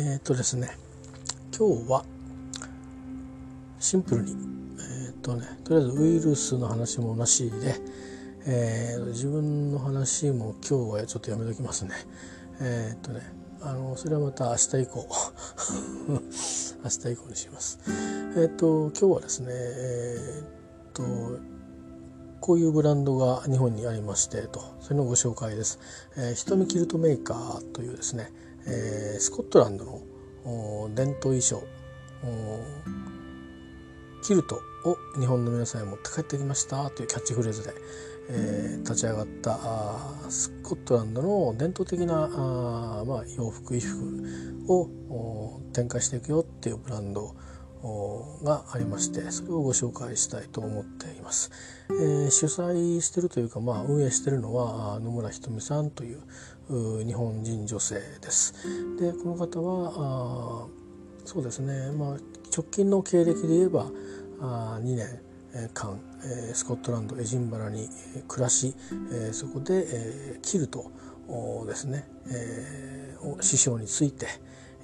えっ、とですね今日はシンプルにえっ、とねとりあえずウイルスの話もなしで、えー、自分の話も今日はちょっとやめときますね。えっ、とねあのそれはまた明日以降 明日以降にします。えっ、と今日はですねえっ、とこういうブランドが日本にありましてとそれのご紹介です、えー、瞳キルトメーカーというですね、えー、スコットランドの伝統衣装キルトを日本の皆さんに持って帰ってきましたというキャッチフレーズで、えー、立ち上がったスコットランドの伝統的なあ、まあ、洋服衣服を展開していくよっていうブランドがありましてそれをご紹介したいと思っています。えー、主催してるというか、まあ、運営してるのは野村ひとみさんという日本人女性です。でこの方はあそうですね、まあ、直近の経歴で言えばあ2年間、え、スコットランドエジンバラに暮らし、え、そこで、えー、キルトですね、えー、師匠について、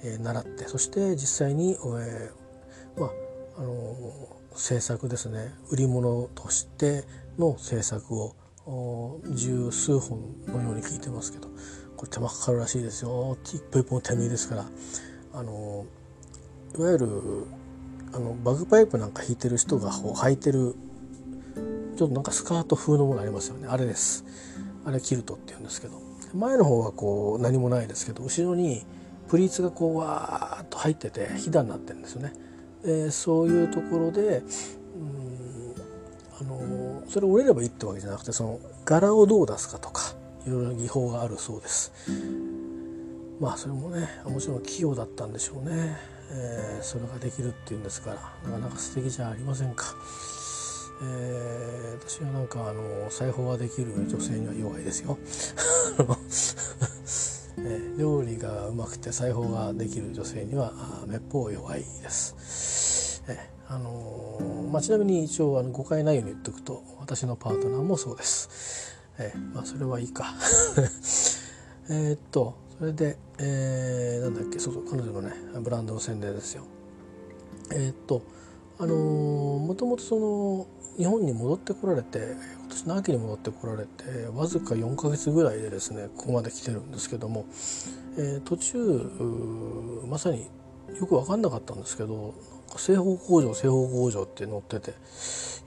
え、習ってそして実際に、えまああのー、制作ですね。売り物としての制作を十数本のように聞いてますけどこれ手間かかるらしいですよ。一歩一本手縫いですから。あのいわゆるあのバグパイプなんか弾いてる人が履いてるちょっとなんかスカート風のものありますよね。あれです。あれキルトって言うんですけど。前の方はこう何もないですけど後ろにプリーツがこうわーっと入っててひだになってるんですよね。でそういうところでうんあのそれ折れればいいってわけじゃなくてその柄をどう出すかとかいろいろ技法があるそうです。まあそれもねもちろん器用だったんでしょうね、えー、それができるっていうんですからなかなか素敵じゃありませんか。えー、私はなんかあの裁縫ができる女性には弱いですよ。え、料理がうまくて裁縫ができる女性にはめっぽう弱いです。あの、まあ、ちなみに一応あの誤解ないように言っておくと私のパートナーもそうです。えー、まあそれはいいか。えっとそれで、えー、なんだっけそうそう彼女のねブランドの宣伝ですよ。えっとあのもともとその日本に戻ってこられて今年の秋に戻ってこられてわずか4か月ぐらいでですねここまで来てるんですけども、えー、途中まさによく分かんなかったんですけど製法工場製法工場って載っててい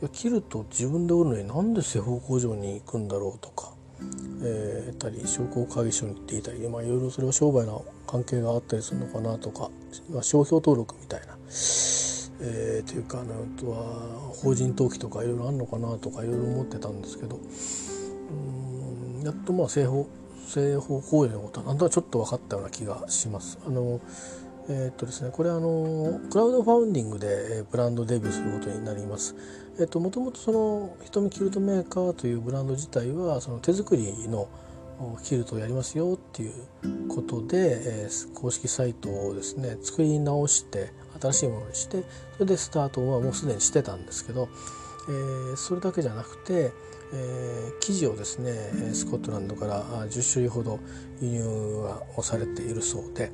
や切ると自分で売るのになんで製法工場に行くんだろうとか、えー、たり商工会議所に行っていたり、まあ、いろいろそれは商売の関係があったりするのかなとか、まあ、商標登録みたいな。えー、というかあとは法人登記とかいろいろあるのかなとかいろいろ思ってたんですけどうんやっとまあ製法製法行為のことはなんとなくちょっと分かったような気がします。あのえー、っとですね、これあのクラウドファウンディングでブランドデビューすることになります。えっともともとその瞳キルトメーカーというブランド自体はその手作りのキルトをやりますよっていうことで、えー、公式サイトをですね作り直して新しいものにしてそれでスタートはもうすでにしてたんですけど、えー、それだけじゃなくて、えー、生地をですねスコットランドから10種類ほど輸入をされているそうで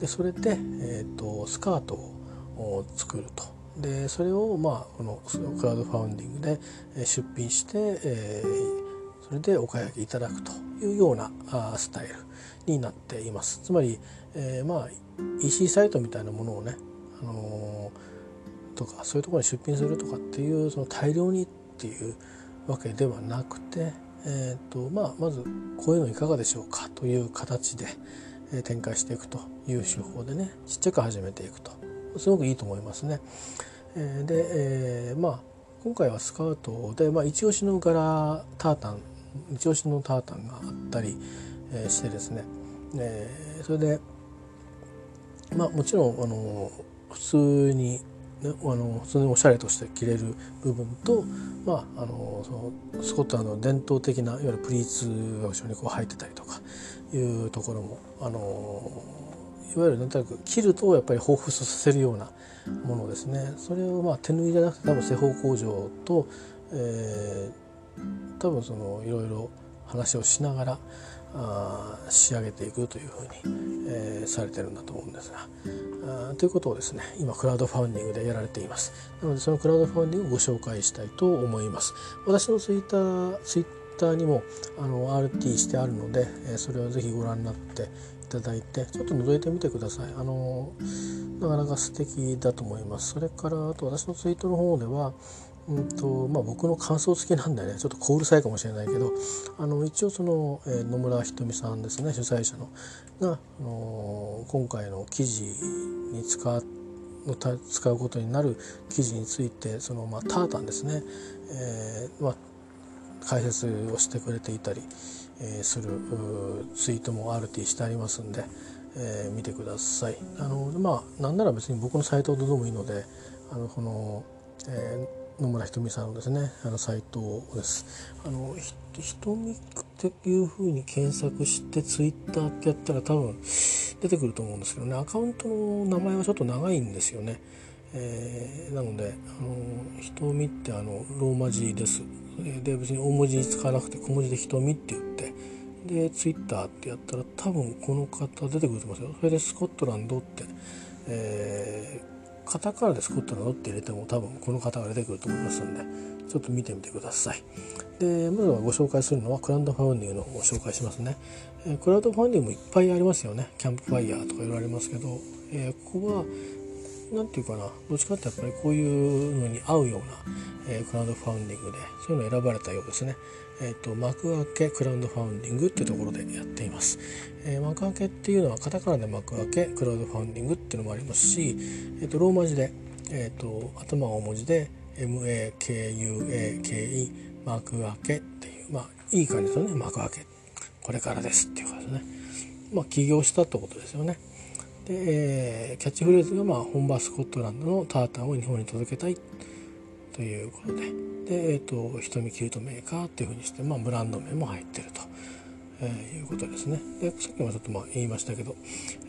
でそれで、えーと、スカートを作ると。でそれをまあこのクラウドファウンディングで出品して、えー、それでお買い上げいただくというようなあスタイルになっています。つまり、えー、まあ EC サイトみたいなものをねあのとかそういうところに出品するとかっていうその大量にっていうわけではなくて、えーとまあ、まずこういうのいかがでしょうかという形で、展開していくという手法でねちっちゃく始めていくとすごくいいと思いますね。え、で、えー、まあ今回はスカウトで、まあ、一押しの柄タータン一押しのタータンがあったり、してですね、えー、それでまあもちろんあの普通に、ね、あの普通におしゃれとして着れる部分と、まあ、あのそのスコットランドの伝統的ないわゆるプリーツが後ろにこう入ってたりとかいうところもあのいわゆるなんとなく切るとやっぱり彷彿させるようなものですね。それをまあ手縫いじゃなくて多分製法工場と、えー、多分そのいろいろ話をしながら仕上げていくというふうに、えー、されてるんだと思うんですが。あということをですね今クラウドファンディングでやられています。なのでそのクラウドファンディングをご紹介したいと思います。私のツイッターツイッターにもあの RT してあるので、えー、それをぜひご覧になっていただいてちょっと覗いてみてください。あのなかなか素敵だと思います。それからあと私のツイートの方ではうんとまあ、僕の感想付きなんでねちょっとコールさいかもしれないけどあの一応その、えー、野村ひとみさんですね主催者のが、あのー、今回の記事に使う使うことになる記事についてその、まあ、タータンですね、えーまあ、解説をしてくれていたり、えー、するツイートも RT してありますんで、えー、見てください。あのまあなんなら別に僕のサイトどうでもいいのであのこの、えー野村ひとみさんのですねあのサイトです。あのひとみっていうふうに検索してツイッターってやったら多分出てくると思うんですけどねアカウントの名前はちょっと長いんですよね。えー、なのであのひとみってあのローマ字です。で別に大文字に使わなくて小文字でひとみって言ってでツイッターってやったら多分この方出てくると思いますよ。それでスコットランドって、えーカタカナで作ったの？って入れても多分この方が出てくると思いますんでちょっと見てみてください。でまずはご紹介するのはクラウドファンディングのご紹介しますね。えー、クラウドファンディングもいっぱいありますよね。キャンプファイヤーとか言われますけど、えー、ここは何て言うかなどっちかってやっぱりこういうのに合うような、えー、クラウドファウンディングでそういうの選ばれたようですね。えーと、幕開けクラウドファウンディングっていうところでやっています、えー、幕開けっていうのはカタカナで幕開けクラウドファウンディングっていうのもありますし、えーと、ローマ字で、えーと、頭大文字で MAKUAKE 幕開けっていうまあいい感じですよね。幕開け。これからですっていう感じですね。まあ起業したってことですよね。で、えー、キャッチフレーズが、まあ、本場スコットランドのタータンを日本に届けたいということでで、えーと、瞳キルトメーカーっていうふうにして、まあ、ブランド名も入ってると、えー、いうことですねでさっきもちょっとまあ言いましたけど、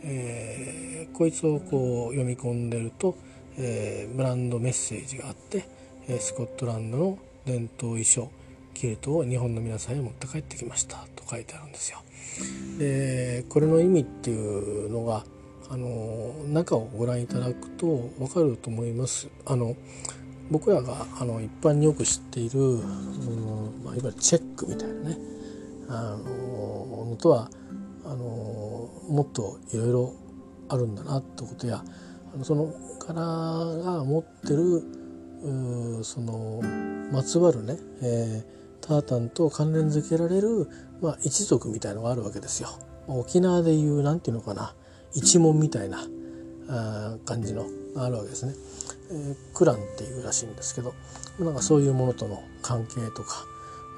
えー、こいつをこう読み込んでると、えー、ブランドメッセージがあって、えスコットランドの伝統衣装キルトを日本の皆さんへ持って帰ってきましたと書いてあるんですよ。でこれの意味っていうのがあの中をご覧いただくと分かると思います。あの僕らがあの一般によく知っている、うんまあ、いわゆるチェックみたいなねあののとはあのもっといろいろあるんだなってことやあのその柄が持ってるそのまつわるね、えー、タータンと関連づけられる、まあ、一族みたいのがあるわけですよ。沖縄でいうなんていうのかな一門みたいなあ感じのあるわけですね。えー、クランっていうらしいんですけどなんかそういうものとの関係とか、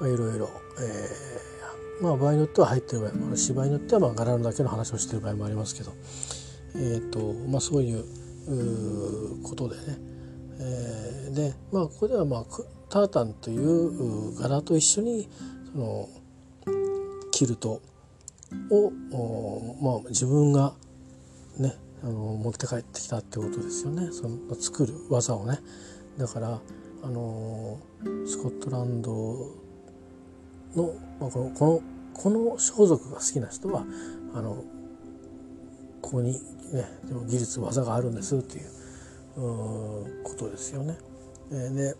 まあ、いろいろ、えー、まあ、場合によっては入ってる場合もあるし場合によってはまあ柄のだけの話をしてる場合もありますけど、えーとまあ、そういうことでね、えー、でまあここでは、まあ、タータンという柄と一緒にそのキルトを、まあ、自分がねあの持って帰ってきたってことですよねその作る技をねだからあのスコットランドの、まあ、このこのこの装束が好きな人はあのここにねでも技術技があるんですっていうことですよね。で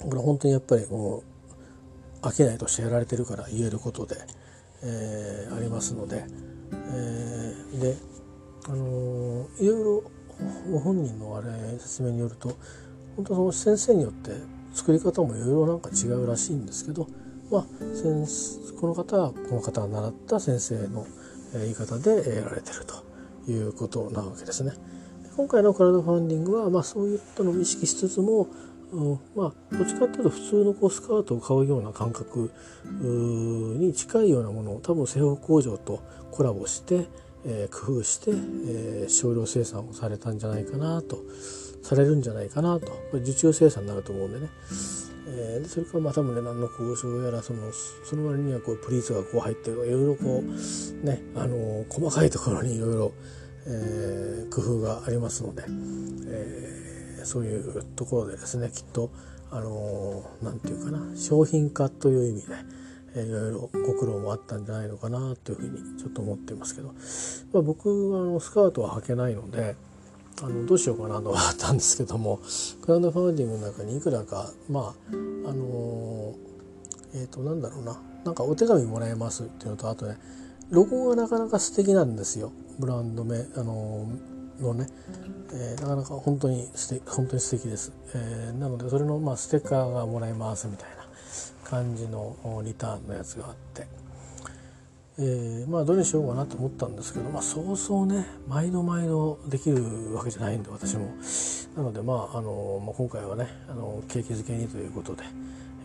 これ本当にやっぱりもう飽きないとしてやられてるから言えることで、えー、ありますので、えー、であのいろいろご本人のあれ説明によると本当その先生によって作り方もいろいろなんか違うらしいんですけど、まあ、先この方はこの方が習った先生の言い方でやられてるということなわけですね。今回のクラウドファンディングは、まあ、そういったのを意識しつつも、うん、まあどっちかっていうと普通のこうスカートを買うような感覚に近いようなものを多分製法工場とコラボして、えー、工夫して、えー、少量生産をされたんじゃないかなとされるんじゃないかなと。受注生産になると思うんでね、えー、それからまあ多分ね何の交渉やらそのその割にはこうプリーツがこう入っていろいろこうねあの細かいところにいろいろ工夫がありますので、えー、そういうところでですねきっとあの何て言うかな商品化という意味で、えー、いろいろご苦労もあったんじゃないのかなというふうにちょっと思ってますけど、まあ、僕はあのスカートは履けないのであのどうしようかなとはあったんですけどもクラウドファンディングの中にいくらかまああのー、えっ、ー、となんだろうな。なんかお手紙もらえますっていうのとあとねロゴがなかなか素敵なんですよ。ブランド名あのー、のね、えー、なかなか本当に素敵本当に素敵です、えー、なのでそれのまあステッカーがもらえますみたいな。感じのリターンのやつがあって、えー、まあどれにしようかなと思ったんですけど、まあ、そうそうね毎度毎度できるわけじゃないんで私も。なのでまああの、まあ、今回はねあの景気づけにということで、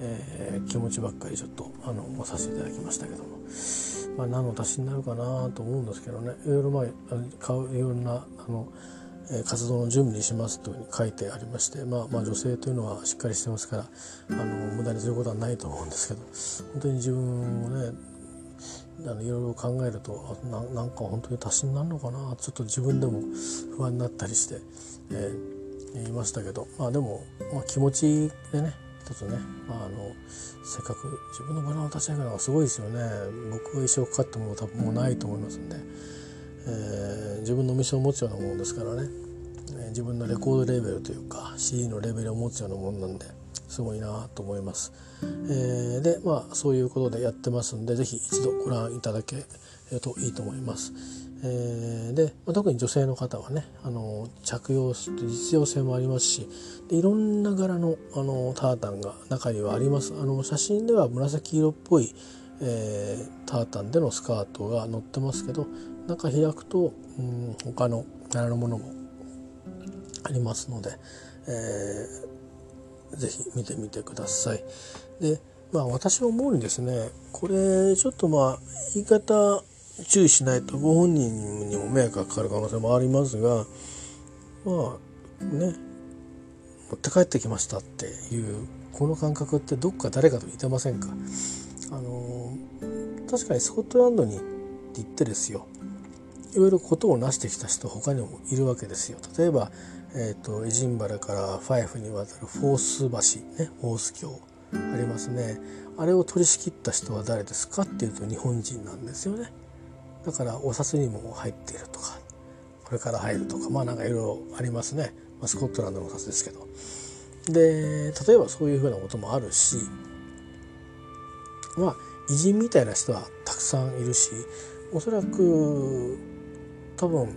えー、気持ちばっかりちょっとあのさせていただきましたけども。まあ、何の足しになるかなと思うんですけどね。いろいろまあ買ういろんなあの活動の準備にしますというふうに書いてありまして、まあ、まあ女性というのはしっかりしてますからあの無駄にすることはないと思うんですけど本当に自分をねあのいろいろ考えるとななんか本当に足しになるのかなちょっと自分でも不安になったりして、えー、言いましたけどまあでも、まあ、気持ちでね一つね、まあ、あのせっかく自分のバラを立ち上げるのがすごいですよね僕が一生かかったも多分もうないと思いますんで。えー、自分のお店を持つようなものですからね、えー、自分のレコードレベルというか CD のレベルを持つようなものなんですごいなと思います。えー、でまあそういうことでやってますんで是非一度ご覧いただけるといいと思います。えー、で、まあ、特に女性の方はねあの着用する実用性もありますしでいろんな柄のあのタータンが中にはありますあの写真では紫色っぽい、えー、タータンでのスカートが載ってますけど中開くと、うん、他の柄のものもありますので、えー、ぜひ見てみてください。でまあ私思うにですねこれちょっとまあ言い方注意しないとご本人にも迷惑がかかる可能性もありますがまあね持って帰ってきましたっていうこの感覚ってどっか誰かと似てませんか？あの確かにスコットランドに行ってですよいろいろことを成してきた人他にもいるわけですよ。例えば、えーと、エジンバラからファイフに渡るフォース橋、ね、フォース橋ありますね。あれを取り仕切った人は誰ですかっていうと日本人なんですよね。だからお札にも入っているとかこれから入るとかまあなんかいろいろありますね、まあ、スコットランドのお札ですけど。で例えばそういうふうなこともあるしまあ偉人みたいな人はたくさんいるしおそらく多分、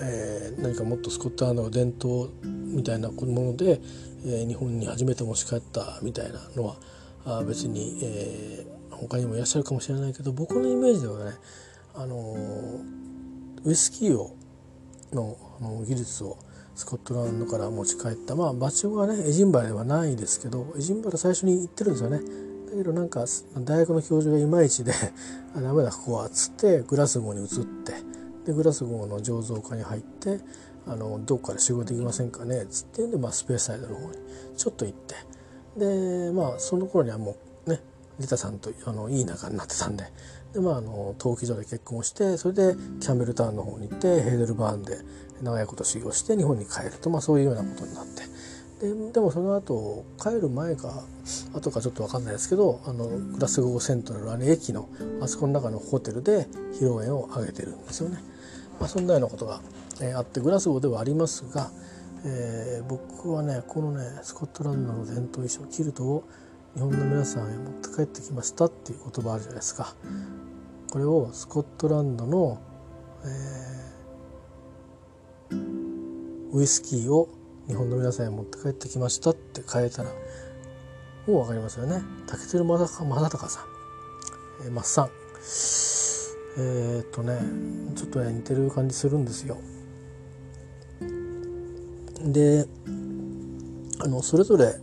えー、何かもっとスコットランドの伝統みたいなもので、えー、日本に初めて持ち帰ったみたいなのはあ別に、えー、他にもいらっしゃるかもしれないけど僕のイメージではね、あのウイスキーをのの技術をスコットランドから持ち帰ったまあ場所はねエジンバラではないですけどエジンバラ最初に行ってるんですよね。だけどなんか大学の教授がいまいちで「あダメだここは」っつってグラスゴに移ってでグラスゴーの醸造家に入ってあのどっかで仕事できませんかねっつってんで、まあ、スペースサイドの方にちょっと行って。でまあその頃にはもうねリタさんとあのいい仲になってたんで。で、まあ、あの陶器所で結婚してそれでキャンベルタウンの方に行ってヘーデルバーンで長いこと修行して日本に帰ると、まあ、そういうようなことになって。ででもその後帰る前か後かちょっと分かんないですけどあのグラスゴーセントラルあの駅のあそこの中のホテルで披露宴を挙げてるんですよね。まあ、そんなようなことが、え、あってグラスゴーではありますが、えー、僕はねこのねスコットランドの伝統衣装キルトを日本の皆さんへ持って帰ってきましたっていう言葉あるじゃないですか。これをスコットランドの、えー、ウイスキーを日本の皆さんへ持って帰ってきましたって変えたらもう分かりますよね。竹鶴正隆さん、えー、マッサン。えー、っとねちょっとね似てる感じするんですよ。であのそれぞれ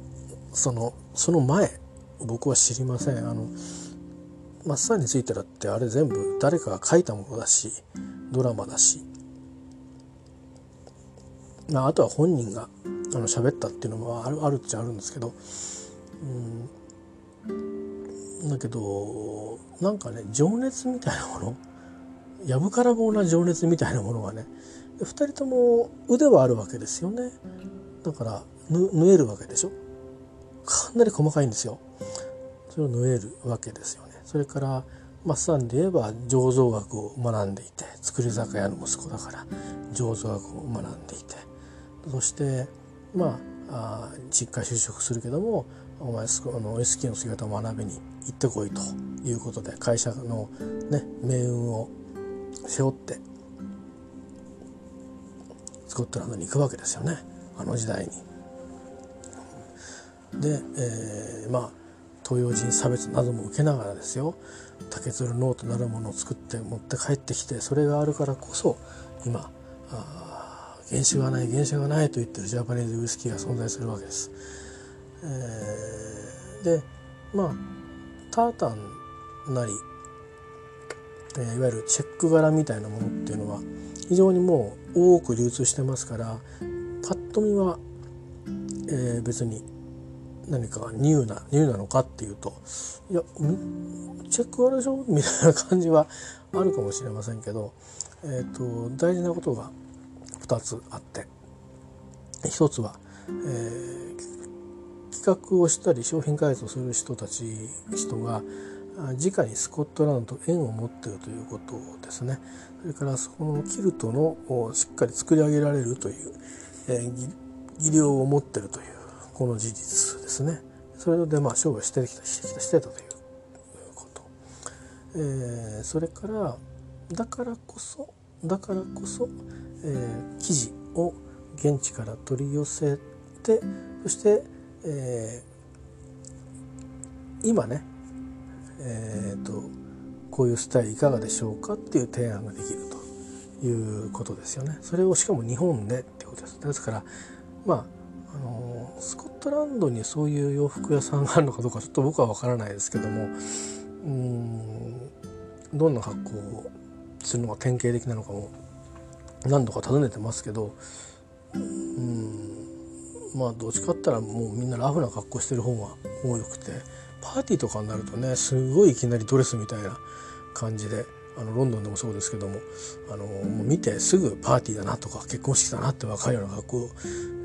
そのその前僕は知りません。あのマッサンについてだってあれ全部誰かが書いたものだしドラマだし、まあ、あとは本人があの喋ったっていうのもあるあるっちゃあるんですけど、うん、だけどなんかね情熱みたいなものやぶから棒な情熱みたいなものがね2人とも腕はあるわけですよね。だから縫えるわけでしょ？かなり細かいんですよ。それを縫えるわけですよね。それからマッサンで言えば醸造学を学んでいて造り酒屋の息子だから醸造学を学んでいて。そしてまああ実家就職するけどもお前あの SK の姿を学びに行ってこいということで会社の、ね、命運を背負ってスコットランドに行くわけですよねあの時代に。で、えー、まあ東洋人差別なども受けながらですよ竹鶴ノートなるものを作って持って帰ってきてそれがあるからこそ今あ原酒がない原酒がないと言ってるジャパニーズウイスキーが存在するわけです。えー、でまあタータンなり、えー、いわゆるチェック柄みたいなものっていうのは非常にもう多く流通してますからパッと見は、えー、別に何かニューなニューなのかっていうといやチェック柄でしょ？みたいな感じはあるかもしれませんけど、えーと、大事なことが2つあって1つは、えー、企画をしたり商品開発をする人たち人が直にスコットランドと縁を持っているということですね。それからそこのキルトのをしっかり作り上げられるという、えー、技量を持ってるというこの事実ですね。それでまあ商売してきたしてきたしてたということ、えー、それからだからこそだからこそ、えー、記事を現地から取り寄せてそして、えー、今ねえーと、こういうスタイルいかがでしょうかっていう提案ができるということですよね。それをしかも日本でってことです。ですからまああのスコットランドにそういう洋服屋さんがあるのかどうかちょっと僕は分からないですけどもうんどんな格好をするのが典型的なのかも何度か尋ねてますけどうんまあどっちかったらもうみんなラフな格好してる方が多くてパーティーとかになるとねすごいいきなりドレスみたいな感じであのロンドンでもそうですけどもあのもう見てすぐパーティーだなとか結婚式だなって分かるような格好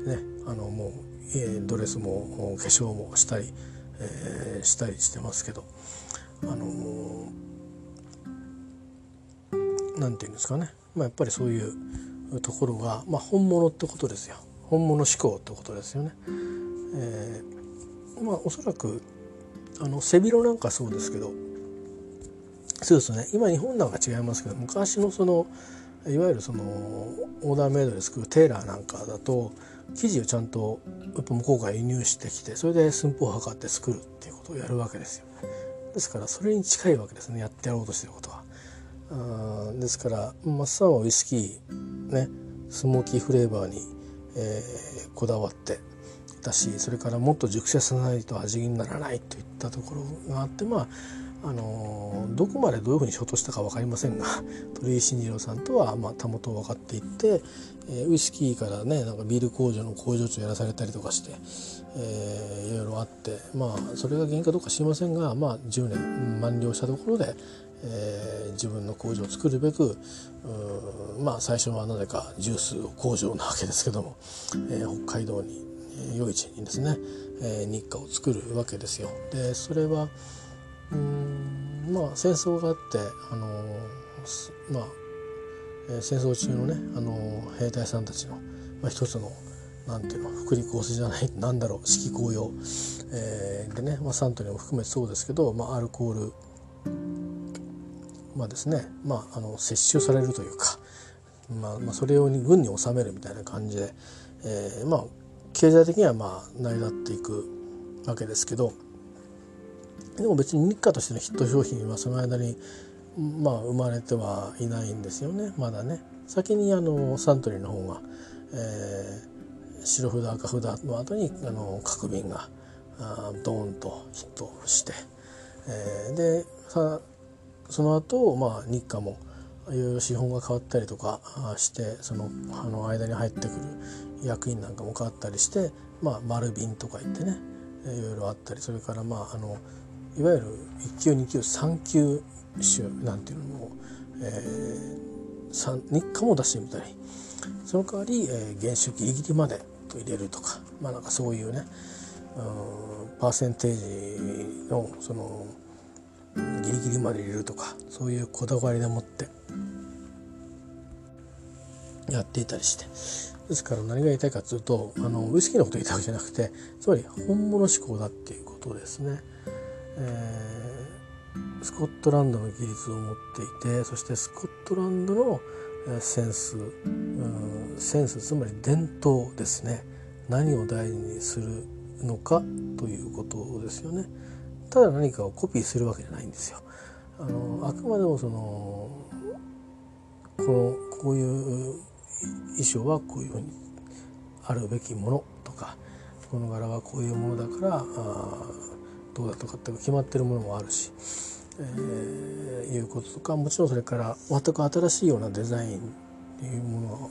ねあのもうドレスも化粧もしたり、えー、したりしてますけどあのなんていうんですかね、まあ、やっぱりそういうところが、まあ、本物ってことですよ。本物志向ってことですよね。えー、まあおそらくあの背広なんかそうですけどそうですね今日本なんか違いますけど昔のそのいわゆるそのオーダーメイドで作るテーラーなんかだと生地をちゃんとやっぱ向こうから輸入してきてそれで寸法を測って作るっていうことをやるわけですよ。ですからそれに近いわけですねやってやろうとしてることは。あですからマッサンはウイスキーねスモーキーフレーバーに、えー、こだわってたしそれからもっと熟成さないと味にならないといったところがあってまああのどこまでどういうふうに衝突したか分かりませんが 鳥居慎次郎さんとはまあたもと分かっていって、えー、ウイスキーからねなんかビール工場の工場長やらされたりとかして、えー、いろいろあってまあそれが原因かどうか知りませんが、まあ、10年満了したところで、えー、自分の工場を作るべくまあ最初はなぜかジュース工場なわけですけども、えー、北海道に余市にですね、えー、日課を作るわけですよ。でそれはうんまあ戦争があってあのまあ、えー、戦争中のねあの兵隊さんたちの、まあ、一つのなんていうの福利厚生じゃないなんだろう指揮公用、えー、でね、まあ、サントリーも含めてそうですけど、まあ、アルコールまあですね、まあ、あの摂取されるというか、まあ、まあそれを軍に収めるみたいな感じで、えー、まあ経済的にはまあ成り立っていくわけですけどでも別に日課としてのヒット商品はその間にまあ生まれてはいないんですよねまだね。先にあのサントリーの方が、えー、白札赤札の後にあの角瓶があドーンとヒットして、えー、でさその後、まあ日課もいろいろ資本が変わったりとかしてそのあの間に入ってくる役員なんかも変わったりして、まあ、丸瓶とか言ってねいろいろあったりそれからまああのいわゆる1級2級3級種なんていうのも、えー、日課も出してみたりその代わり、えー、原種ギリギリまでと入れるとかまあなんかそういうねパーセンテージのそのギリギリまで入れるとかそういうこだわりでもってやっていたりしてですから何が言いたいかというとあのウイスキーのこと言いたいわけじゃなくてつまり本物志向だっていうことですね。えー、スコットランドの技術を持っていてそしてスコットランドのセンス、センスつまり伝統ですね何を大事にするのかということですよね。ただ何かをコピーするわけじゃないんですよ。あのあくまでもそのこのこういう衣装はこういうふうにあるべきものとかこの柄はこういうものだからあどうだとかって決まってるものもあるし、えー、いうこととかもちろんそれから全く新しいようなデザインっていうも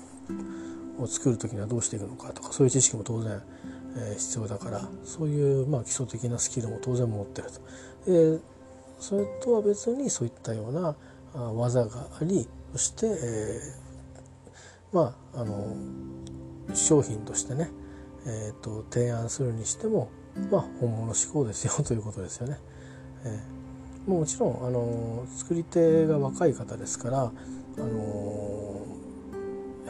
のを作る時にはどうしていくのかとかそういう知識も当然、必要だからそういう、まあ、基礎的なスキルも当然持ってると。でそれとは別にそういったような技がありそして、えー、まああの商品としてね、えーと、提案するにしても、まあ、本物志向ですよ ということですよね。えー、もちろんあの作り手が若い方ですからあの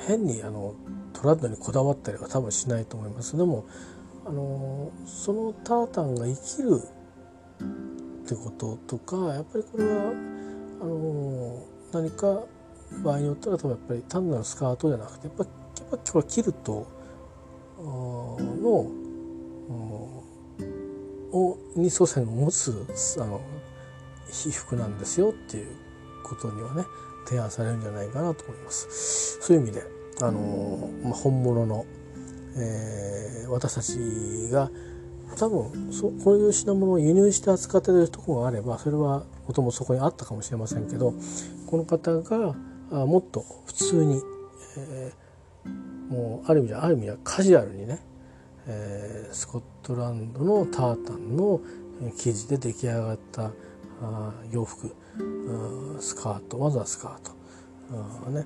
変にあのトラッドにこだわったりは多分しないと思いますでもあのそのタータンが生きるってこととかやっぱりこれはあの何か場合によっては多分やっぱり単なるスカートじゃなくてやっぱやっぱこれキルトのをに祖先を持つあの被服なんですよっていうことにはね提案されるんじゃないかなと思います。そういう意味であの、まあ、本物の、えー、私たちが多分そこういう品物を輸入して扱ってるとこがあればそれはもともとそこにあったかもしれませんけどこの方がもっと普通に、えー、もうある意味である意味はカジュアルにね、えー、スコットランドのタータンの生地で出来上がったあ洋服スカートまずはスカートね、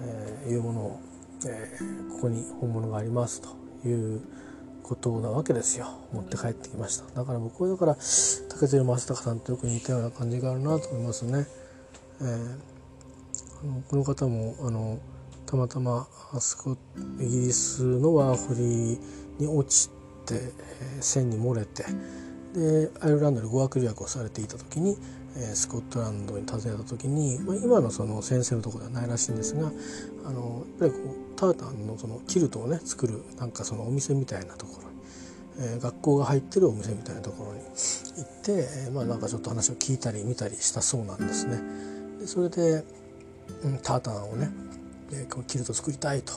えー、いうものを、えー、ここに本物がありますということなわけですよ。持って帰ってきました。だから僕はだから竹鶴正隆さんとよく似たような感じがあるなと思いますね、えー、あのこの方もあのたまたまあそこイギリスのワーホリに落ちて、えー、線に漏れてでアイルランドで語学留学をされていた時に、え、スコットランドに訪ねた時に、まあ、今のその先生のところではないらしいんですがあのやっぱりこうタータンのそのキルトをね作るなんかそのお店みたいなところ、えー、学校が入ってるお店みたいなところに行って、えー、まあなんかちょっと話を聞いたり見たりしたそうなんですね。でそれで、うん、タータンをね、えー、キルト作りたいと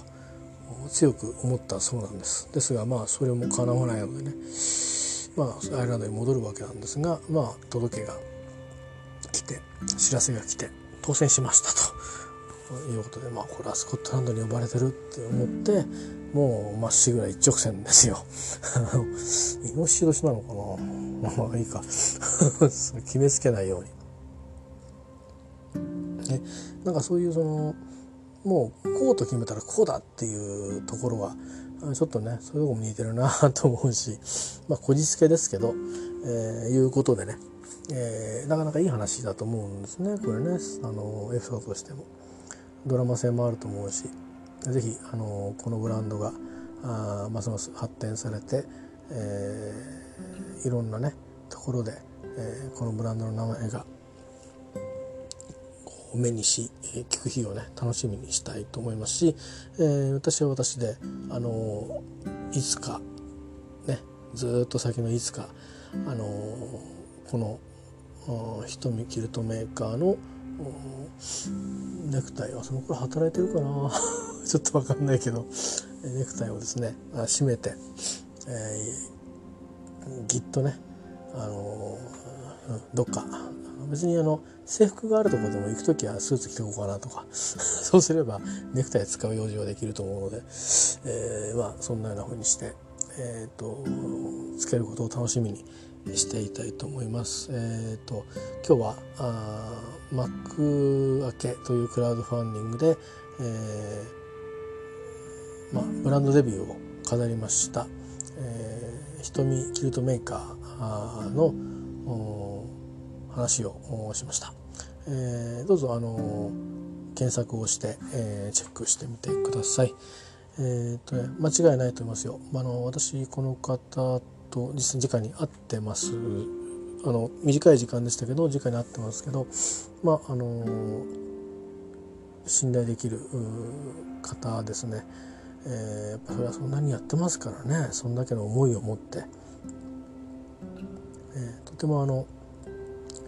強く思ったそうなんです。ですがまあそれも叶わないのでねまあ、アイルランドに戻るわけなんですが、まあ、届けがて知らせが来て当選しましたということで、まあ、これはスコットランドに呼ばれてるって思ってもうまっしぐら一直線ですよ。イノシシ年なのかな？まあいいか 決めつけないように。ね、なんかそういうそのもうこうと決めたらこうだっていうところはちょっとねそういうとこも似てるなと思うしまあこじつけですけど、えー、いうことでね、えー、なかなかいい話だと思うんですねこれね。あのエピソードとしても。ドラマ性もあると思うし是非あのこのブランドがあますます発展されて、えー、いろんなねところで、えー、このブランドの名前が目にし、え聞く日をね楽しみにしたいと思いますし、えー、私は私であのいつかねずっと先のいつかあのこの瞳キルトメーカーのネクタイはその頃働いてるかな？ちょっと分かんないけどネクタイをですね締めて、えー、ぎっとねあのどっか別にあの制服があるところでも行く時はスーツ着ておこうかなとか そうすればネクタイ使う用事はできると思うので、えー、まあそんなような風にして、えーと、つけることを楽しみにしていたいと思います。えーと、今日はあ幕開けというクラウドファンディングで、えーまあ、ブランドデビューを飾りました、えー、瞳キルトメーカーの話をしました。えー、どうぞあの検索をして、えー、チェックしてみてください。えーとね、間違いないと思いますよ。あの私この方と実際に会ってます。あの短い時間でしたけど直に会ってますけどまああの信頼できる方ですね。えー、やっぱそれはそんなにやってますからね。そんだけの思いを持って、えー、とてもあの、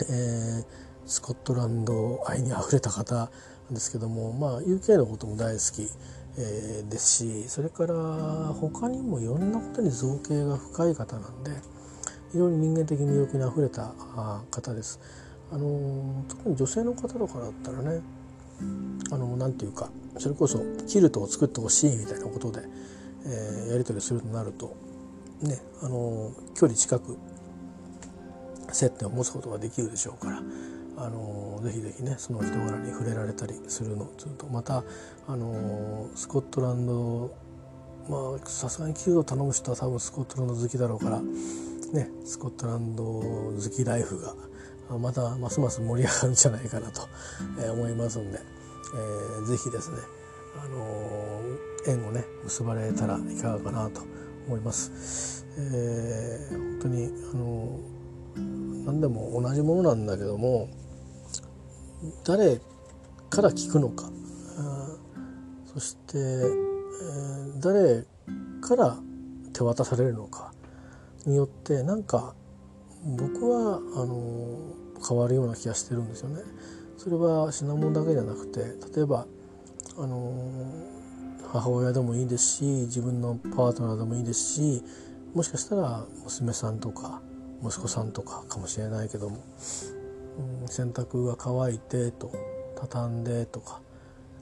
えー、スコットランド愛にあふれた方なんですけども、まあ、UK のことも大好き、えー、ですしそれから他にもいろんなことに造形が深い方なんで非常に人間的魅力にあふれた方です。あの特に女性の方とかだったらねあのなんていうかそれこそキルトを作ってほしいみたいなことで、えー、やり取りするとなるとねあの距離近く接点を持つことができるでしょうからあのぜひぜひねその人柄に触れられたりするのするとまたあのスコットランドまあさすがにキルトを頼む人は多分スコットランド好きだろうからねスコットランド好きライフがまたますます盛り上がるんじゃないかなと思いますんで、えー、ぜひですね、あの、縁をね結ばれたらいかがかなと思います。えー、本当に、あのー、何でも同じものなんだけども誰から聞くのか。そして、えー、誰から手渡されるのかによってなんか僕はあの変わるような気がしてるんですよね。それは品物だけじゃなくて例えばあの母親でもいいですし自分のパートナーでもいいですしもしかしたら娘さんとか息子さんとかかもしれないけども、洗濯が乾いてと畳んでとか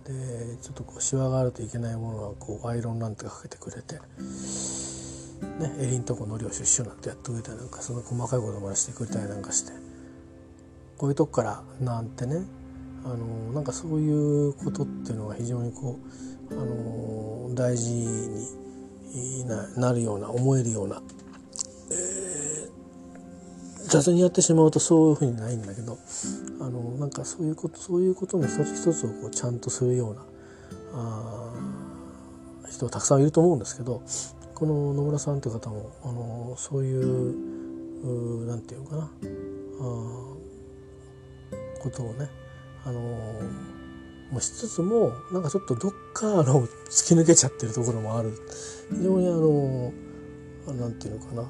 でちょっとこうシワがあるといけないものはこうアイロンなんてかけてくれて、ね、襟んとこのりをシュッシュなんてやってくれたりなんかその細かいことまでしてくれたりなんかして。こういうとこからなんてねあのなんかそういうことっていうのが非常にこうあの大事になるような思えるような、雑にやってしまうとそういうふうにないんだけどあのなんかそういうことそういうことの一つ一つをこうちゃんとするようなあ人たくさんいると思うんですけどこの野村さんという方もあのそういう何て言うかなあことをねあのもしつつもなんかちょっとどっかの突き抜けちゃってるところもある。非常にあのなんていうのかな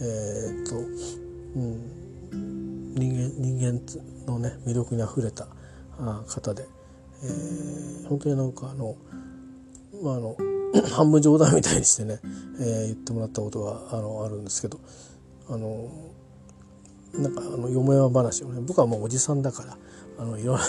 えー、っと、うん、人間人間のね魅力にあふれたあ方で、えー、本当になんかあのまああの 半分冗談みたいにしてね、えー、言ってもらったことがあのあるんですけどあのなんかあのよもや話をね僕はもうおじさんだからあのいろんな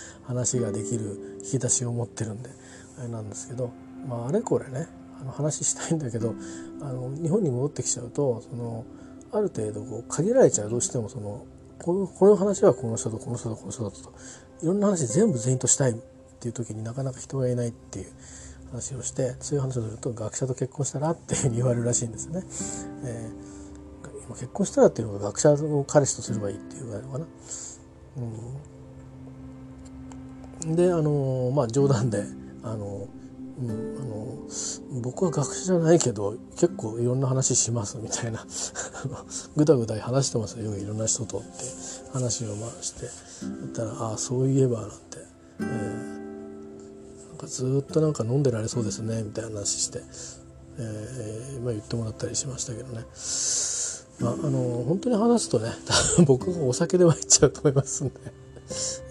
話ができる引き出しを持ってるんであれなんですけど、まあ、あれこれねあの話したいんだけどあの日本に戻ってきちゃうとそのある程度こう限られちゃうどうしてもそのこのこの話はこの人とこの人とこの人だといろんな話全部全員としたいっていう時になかなか人がいないっていう話をしてそういう話をすると学者と結婚したらっていうふうに言われるらしいんですね。えー結婚したらっていうのが学者を彼氏とすればいいっていうぐらいのかな。うん、であのまあ冗談であの、うん、あの僕は学者じゃないけど結構いろんな話しますみたいな。ぐだぐだ話してますよ。いろんな人とって話をまあして。言ったら「ああそういえば」なんて、えー、なんかずっとなんか飲んでられそうですね。みたいな話して、えーまあ、言ってもらったりしましたけどね。まあ、あの本当に話すとね僕がお酒で参っちゃうと思いますんで。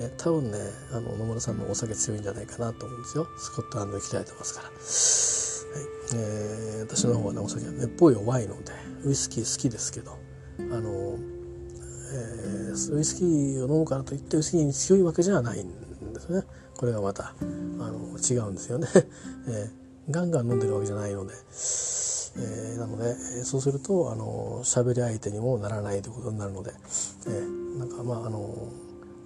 え多分ねあの野村さんのお酒強いんじゃないかなと思うんですよ。スコットランド行きたいとますから、はい。えー、私の方はねお酒はめっぽい弱いのでウイスキー好きですけどあの、えー、ウイスキーを飲むからといってウイスキーに強いわけじゃないんですね。これがまたあの違うんですよね、えー、ガンガン飲んでるわけじゃないので。えー、なのでそうするとあの喋り相手にもならないということになるので、えー、なんかまああの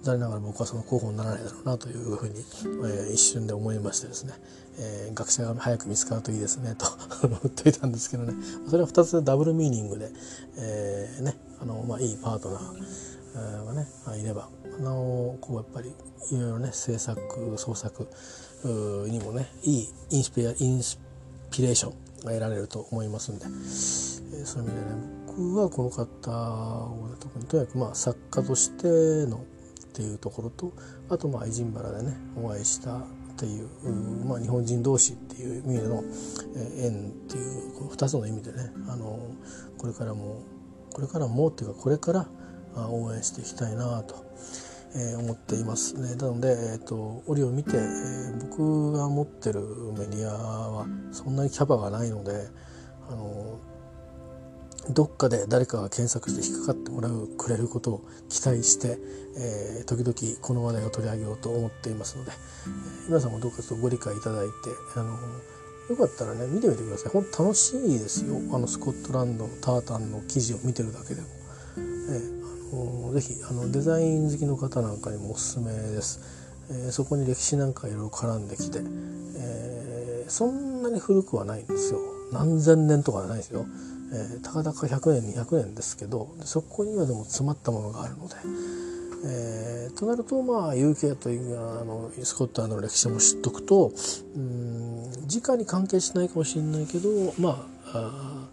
残念ながら僕はその候補にならないだろうなというふうに、えー、一瞬で思いましてですね、えー、学者が早く見つかるといいですねと 言っていたんですけどね。それは2つダブルミーニングで、えー、ねあのまあ、いいパートナーがねまあいればあのこうやっぱりいろいろね制作創作にもねいいインスピレインスピレーションが得られると思いますんで、えー、そういう意味でね僕はこの方を特にとにかくまあ作家としてのっていうところとあとまあイジンバラでねお会いしたっていう、まあ、日本人同士っていう意味での、縁っていうこの2つの意味でねあのこれからもこれからもっていうかこれから応援していきたいなと。えー、思っていますね。なので、えーと、折を見て、えー、僕が持ってるメディアはそんなにキャパがないのであのどっかで誰かが検索して引っかかってもらうくれることを期待して、えー、時々この話題を取り上げようと思っていますので、えー、皆さんもどうかとご理解いただいてあのよかったらね見てみてください。本当楽しいですよ。あのスコットランドのタータンの記事を見てるだけでも、えー、あのぜひあのデザイン好きの方なんかにもおすすめです、えー、そこに歴史なんかいろいろ絡んできて、えー、そんなに古くはないんですよ。何千年とかはないですよ。えー、たかだか100年200年ですけどそこにはでも詰まったものがあるので、えー、となるとまあ UK というあのスコットランドの歴史も知っとくとうん直に関係しないかもしれないけどまあ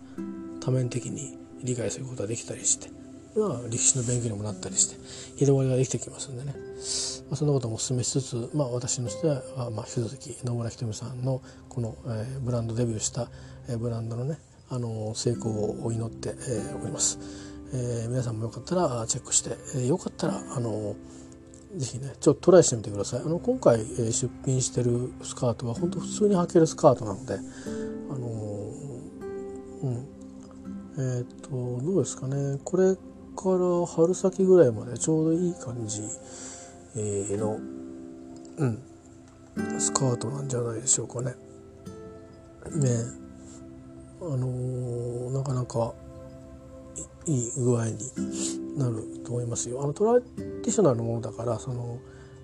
多面的に理解することができたりして、まあ、歴史の勉強にもなったりして広がりができてきますんでね、まあ、そんなこともお勧めしつつ、まあ、私のしては、まあ、引き続き野村ひとみさんのこの、えー、ブランドデビューした、え、ブランドのねあの成功を祈って、おります、え、皆さんもよかったらチェックして、えー、よかったらあのぜひねちょっとトライしてみてください。あの今回、え出品してるスカートは本当普通に履けるスカートなのであのうん。えっ、とどうですかね。これから春先ぐらいまでちょうどいい感じ、のうんスカートなんじゃないでしょうかね。ね。あのー、なかなかいい具合になると思いますよ。あのトラディショナルのものだからその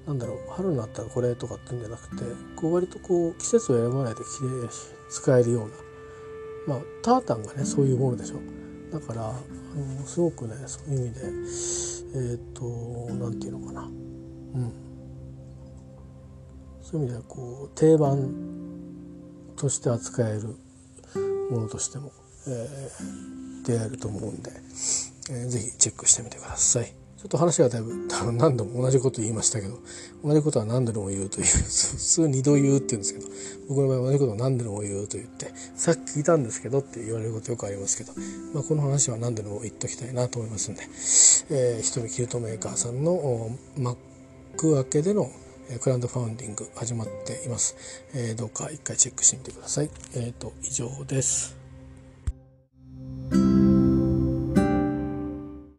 なんだろう春になったらこれとかっていうんじゃなくてこう割とこう季節を選ばないできれい使えるようなまあタータンがねそういうものでしょ。だからあのすごくねそういう意味でえっ、となんていうのかな。うん。そういう意味ではこう定番として扱えるものとしても、えー、出会えると思うんで、えー、ぜひチェックしてみてください。ちょっと話がだいぶ何度も同じこと言いましたけど同じことは何度でも言うという普通2度言うって言うんですけど僕の場合同じことを何度でも言うと言ってさっき聞いたんですけどって言われることよくありますけど、まあ、この話は何度でも言っときたいなと思いますんで、えー、ひとみキルトメーカーさんの幕開けでのクラウドファウンディング始まっています、えー、どうか一回チェックしてみてください。えっ、ー、と以上です。